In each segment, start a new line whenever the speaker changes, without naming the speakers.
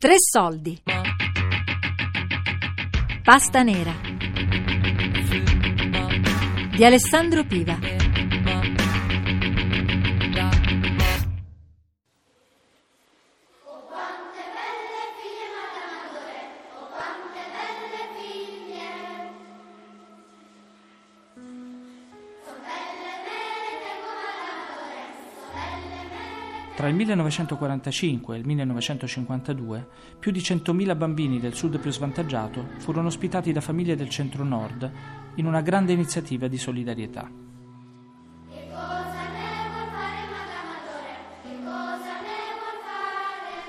Tre soldi. Pasta nera. Di Alessandro Piva.
Tra il 1945 e il 1952 più di 100.000 bambini del sud più svantaggiato furono ospitati da famiglie del centro-nord in una grande iniziativa di solidarietà.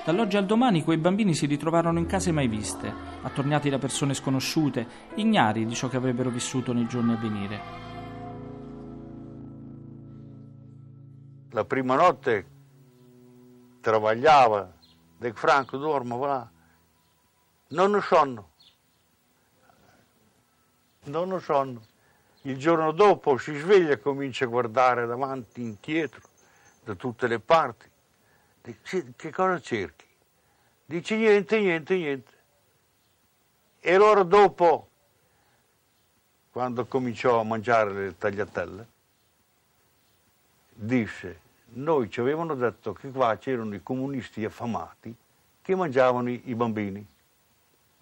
Dall'oggi al domani quei bambini si ritrovarono in case mai viste, attorniati da persone sconosciute, ignari di ciò che avrebbero vissuto nei giorni a venire.
La prima notte travagliava, dico Franco dormo, va. Non ne sonno. Non ne sonno. Il giorno dopo si sveglia e comincia a guardare davanti, indietro, da tutte le parti. Dice, che cosa cerchi? Dice niente, niente, niente. E allora dopo, quando cominciò a mangiare le tagliatelle, disse, noi ci avevano detto che qua c'erano i comunisti affamati che mangiavano i, bambini.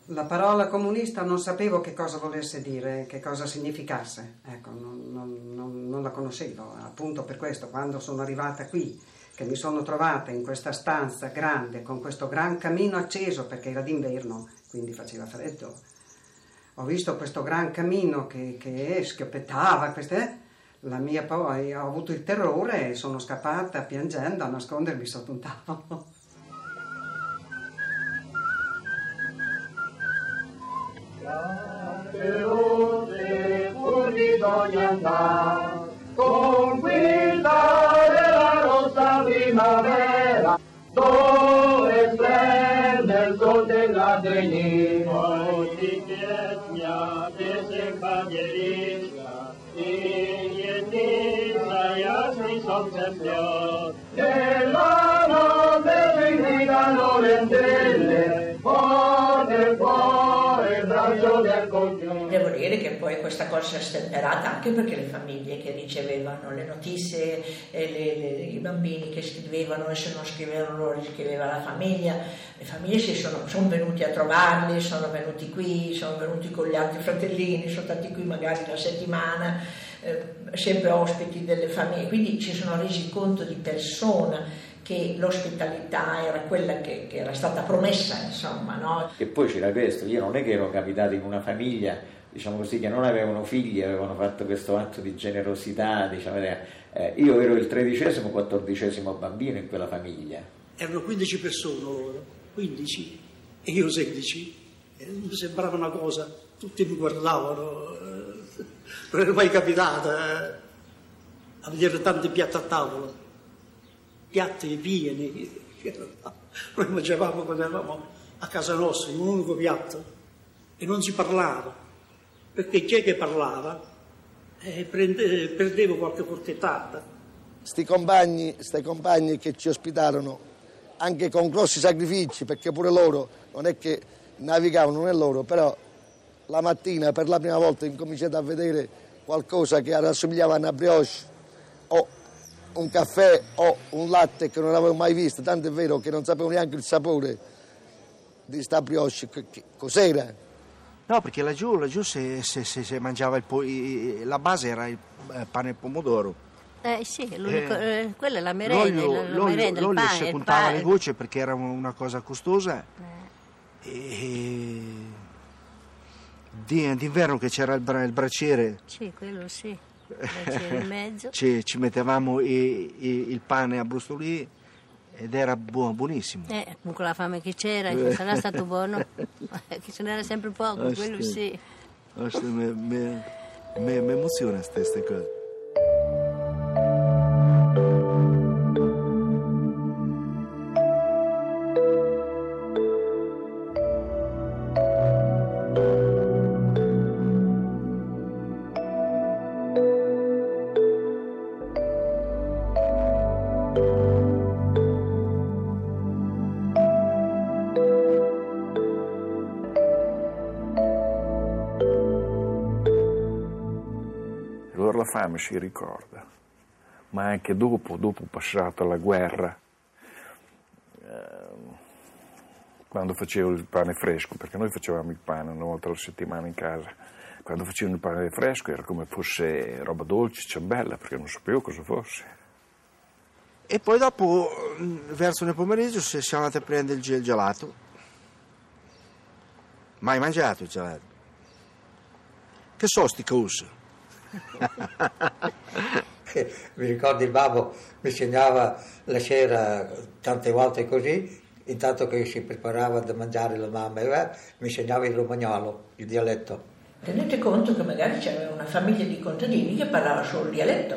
La parola comunista non sapevo che cosa volesse dire, che cosa significasse, ecco, non, non, non, non, la conoscevo, appunto per questo, quando sono arrivata qui, che mi sono trovata in questa stanza grande, con questo gran camino acceso, perché era d'inverno, quindi faceva freddo, ho visto questo gran camino che, che schioppettava, queste, la mia poi, ho avuto il terrore e sono scappata piangendo a nascondermi sotto un tavolo.
con guidare la rossa primavera dove splende il sol della Drenina
Devo dire che poi questa cosa si è stemperata anche perché le famiglie che ricevevano le notizie, eh, le, le, i bambini che scrivevano e se non scrivevano loro scriveva la famiglia, le famiglie si sono, sono venuti a trovarli, sono venuti qui, sono venuti con gli altri fratellini, sono stati qui magari una settimana, eh, sempre ospiti delle famiglie, quindi ci sono resi conto di persona che l'ospitalità era quella che, che era stata promessa, insomma. No?
E poi c'era questo, io non è che ero capitato in una famiglia diciamo così, che non avevano figli, avevano fatto questo atto di generosità, diciamo, eh, io ero il tredicesimo, quattordicesimo bambino in quella famiglia.
Erano 15 persone loro, 15, e io 16, e mi sembrava una cosa, tutti mi guardavano, eh, non era mai capitato eh, a vedere tanti piatti a tavola, piatti pieni, noi mangiavamo quando eravamo a casa nostra in un unico piatto e non si parlava. Perché chi è che parlava? Eh, prende, perdevo qualche porchettata.
Sti compagni, sti compagni che ci ospitarono anche con grossi sacrifici, perché pure loro non è che navigavano né loro, però la mattina per la prima volta incominciate a vedere qualcosa che rassomigliava a una brioche o un caffè o un latte che non avevo mai visto, tanto è vero che non sapevo neanche il sapore di sta brioche, cos'era.
No, perché laggiù, laggiù se, se, se, se mangiava il po- la base era il pane e pomodoro.
Eh sì, eh, eh, quella è la merenda, l'olio, la, la
l'olio,
merenda,
l'olio
il pane,
si puntava le gocce perché era una cosa costosa.
Eh.
E d'inverno che c'era il, bra- il braciere.
Sì, quello sì, il braciere in mezzo.
ci, ci mettevamo i, i, il pane a brustolì ed era buono, buonissimo.
Eh, con la fame che c'era, che sarà stato buono, che ce n'era sempre poco,
Ah,
quello
sì.
sì.
Mi emoziona queste cose.
Allora la fame si ricorda, ma anche dopo, dopo passata la guerra, ehm, quando facevo il pane fresco, perché noi facevamo il pane una volta alla settimana in casa, quando facevano il pane fresco era come fosse roba dolce, ciambella, perché non sapevo cosa fosse.
E poi dopo, mh, verso nel pomeriggio, si- siamo andati a prendere il gel gelato. Mai mangiato il gelato? Che so sti cose?
Mi ricordo il babbo mi segnava la sera tante volte così, intanto che si preparava da mangiare la mamma, eh, mi segnava il romagnolo, il dialetto.
Tenete conto che magari c'era una famiglia di contadini che parlava solo il dialetto,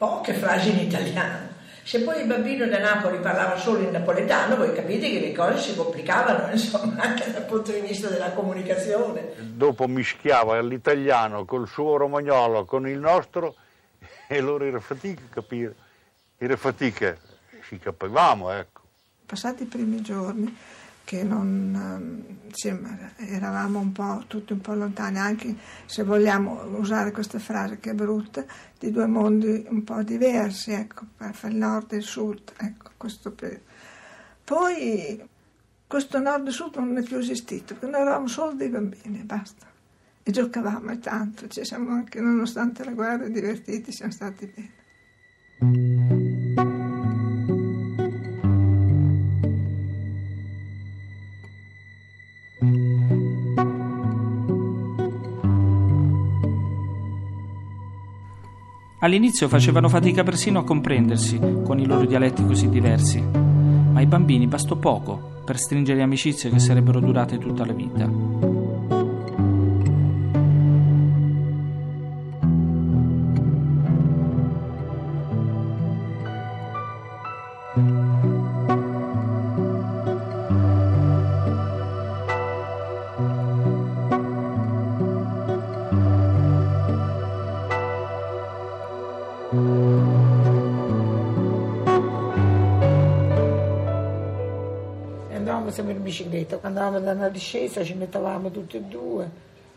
poche frasi in italiano. Se poi il bambino da Napoli parlava solo in napoletano, voi capite che le cose si complicavano, insomma, anche dal punto di vista della comunicazione.
Dopo mischiava l'italiano col suo romagnolo con il nostro e allora era fatica a capire. Era fatica, ci capivamo, ecco.
Passati i primi giorni che non, ehm, insomma, eravamo un po', tutti un po' lontani, anche se vogliamo usare questa frase che è brutta, di due mondi un po' diversi, ecco, fra il nord e il sud, ecco, questo periodo. Poi questo nord e sud non è più esistito, perché noi eravamo solo dei bambini, basta. E giocavamo e tanto, ci siamo anche, nonostante la guerra, divertiti, siamo stati bene.
All'inizio facevano fatica persino a comprendersi con i loro dialetti così diversi, ma ai bambini bastò poco per stringere amicizie che sarebbero durate tutta la vita.
In bicicletta, quando andavamo da una discesa ci mettevamo tutti e due,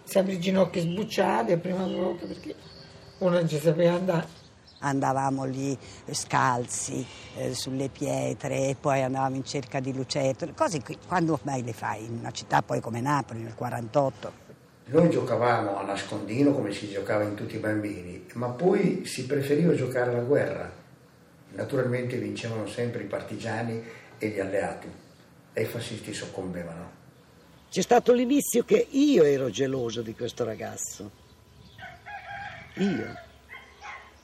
sempre i ginocchi sbucciati a prima volta perché uno non ci sapeva andare.
Andavamo lì scalzi eh, sulle pietre e poi andavamo in cerca di lucertole, cose che quando mai le fai in una città poi come Napoli nel 48.
Noi giocavamo a nascondino come si giocava in tutti i bambini, ma poi si preferiva giocare alla guerra. Naturalmente vincevano sempre i partigiani e gli alleati e i fascisti soccombevano.
C'è stato l'inizio che io ero geloso di questo ragazzo. Io.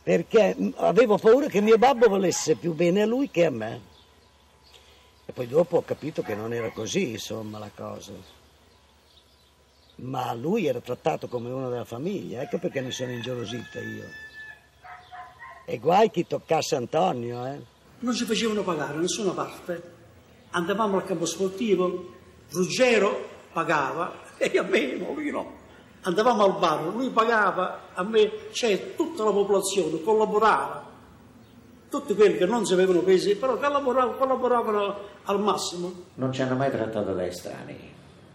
Perché avevo paura che mio babbo volesse più bene a lui che a me. E poi dopo ho capito che non era così, insomma, la cosa. Ma lui era trattato come uno della famiglia, ecco perché mi sono ingelosita io. E guai chi toccasse Antonio, eh.
Non ci facevano pagare da nessuna parte. Andavamo al campo sportivo, Ruggero pagava e a me, poverino. Andavamo al bar, lui pagava, a me, cioè tutta la popolazione collaborava. Tutti quelli che non si avevano pesi, però collaboravano, collaboravano al massimo.
Non ci hanno mai trattato da estranei,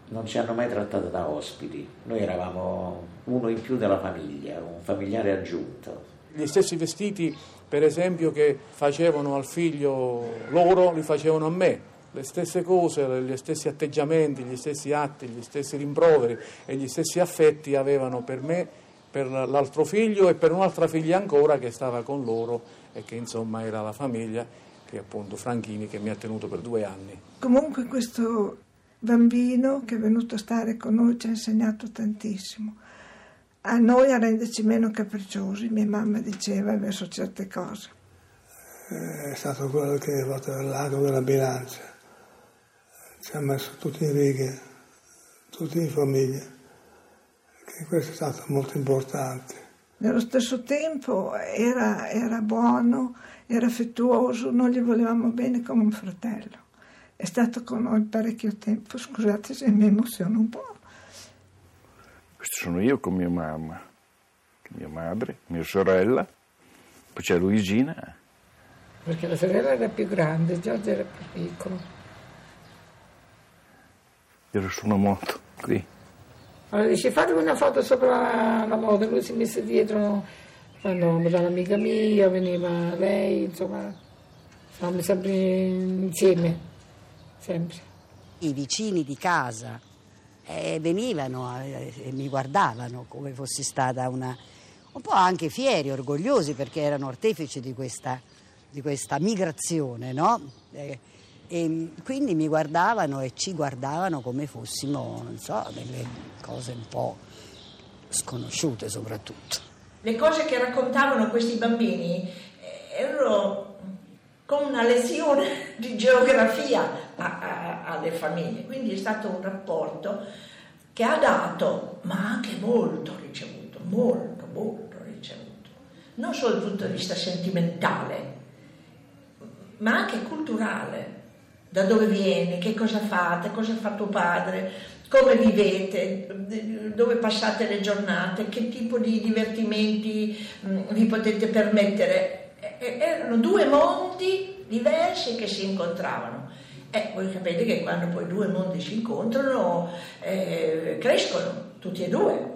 non ci hanno mai trattato da ospiti. Noi eravamo uno in più della famiglia, un familiare aggiunto.
Gli stessi vestiti, per esempio, che facevano al figlio loro, li facevano a me. Le stesse cose, gli stessi atteggiamenti, gli stessi atti, gli stessi rimproveri e gli stessi affetti avevano per me, per l'altro figlio e per un'altra figlia ancora che stava con loro e che insomma era la famiglia, che è appunto Franchini, che mi ha tenuto per due anni.
Comunque questo bambino che è venuto a stare con noi ci ha insegnato tantissimo. A noi a renderci meno capricciosi, mia mamma diceva verso certe cose.
È stato quello che ha fatto il lago della bilancia. Ci ha messo tutti in righe, tutti in famiglia. Che questo è stato molto importante.
Nello stesso tempo era, era buono, era affettuoso, noi gli volevamo bene come un fratello. È stato con noi parecchio tempo, scusate se mi emoziono un po'.
Questo sono io con mia mamma, mia madre, mia sorella, poi c'è Luigina.
Perché la sorella era più grande, Giorgio era più piccolo.
Io sono molto qui.
Allora dice fatemi una foto sopra la moto, lui si è messo dietro quando veniva l'amica mia, veniva lei, insomma, stavamo sempre insieme, sempre.
I vicini di casa eh, venivano eh, e mi guardavano come fossi stata una... un po' anche fieri, orgogliosi perché erano artefici di questa, di questa migrazione, no? Eh, e quindi mi guardavano e ci guardavano come fossimo, non so, delle cose un po' sconosciute soprattutto.
Le cose che raccontavano questi bambini eh, erano come una lezione di geografia a, a, alle famiglie, quindi è stato un rapporto che ha dato, ma anche molto ricevuto, molto, molto ricevuto, non solo dal punto di vista sentimentale, ma anche culturale da dove vieni, che cosa fate, cosa fa tuo padre, come vivete, dove passate le giornate, che tipo di divertimenti vi potete permettere. Erano due mondi diversi che si incontravano. E voi sapete che quando poi due mondi si incontrano eh, crescono tutti e due.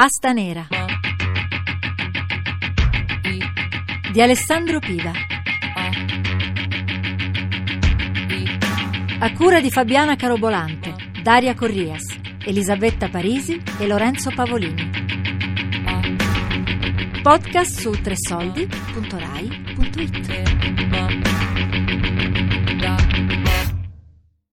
Pasta nera di Alessandro Piva. A cura di Fabiana Carobolante, Daria Corrias, Elisabetta Parisi e Lorenzo Pavolini. Podcast su tresoldi.rai.it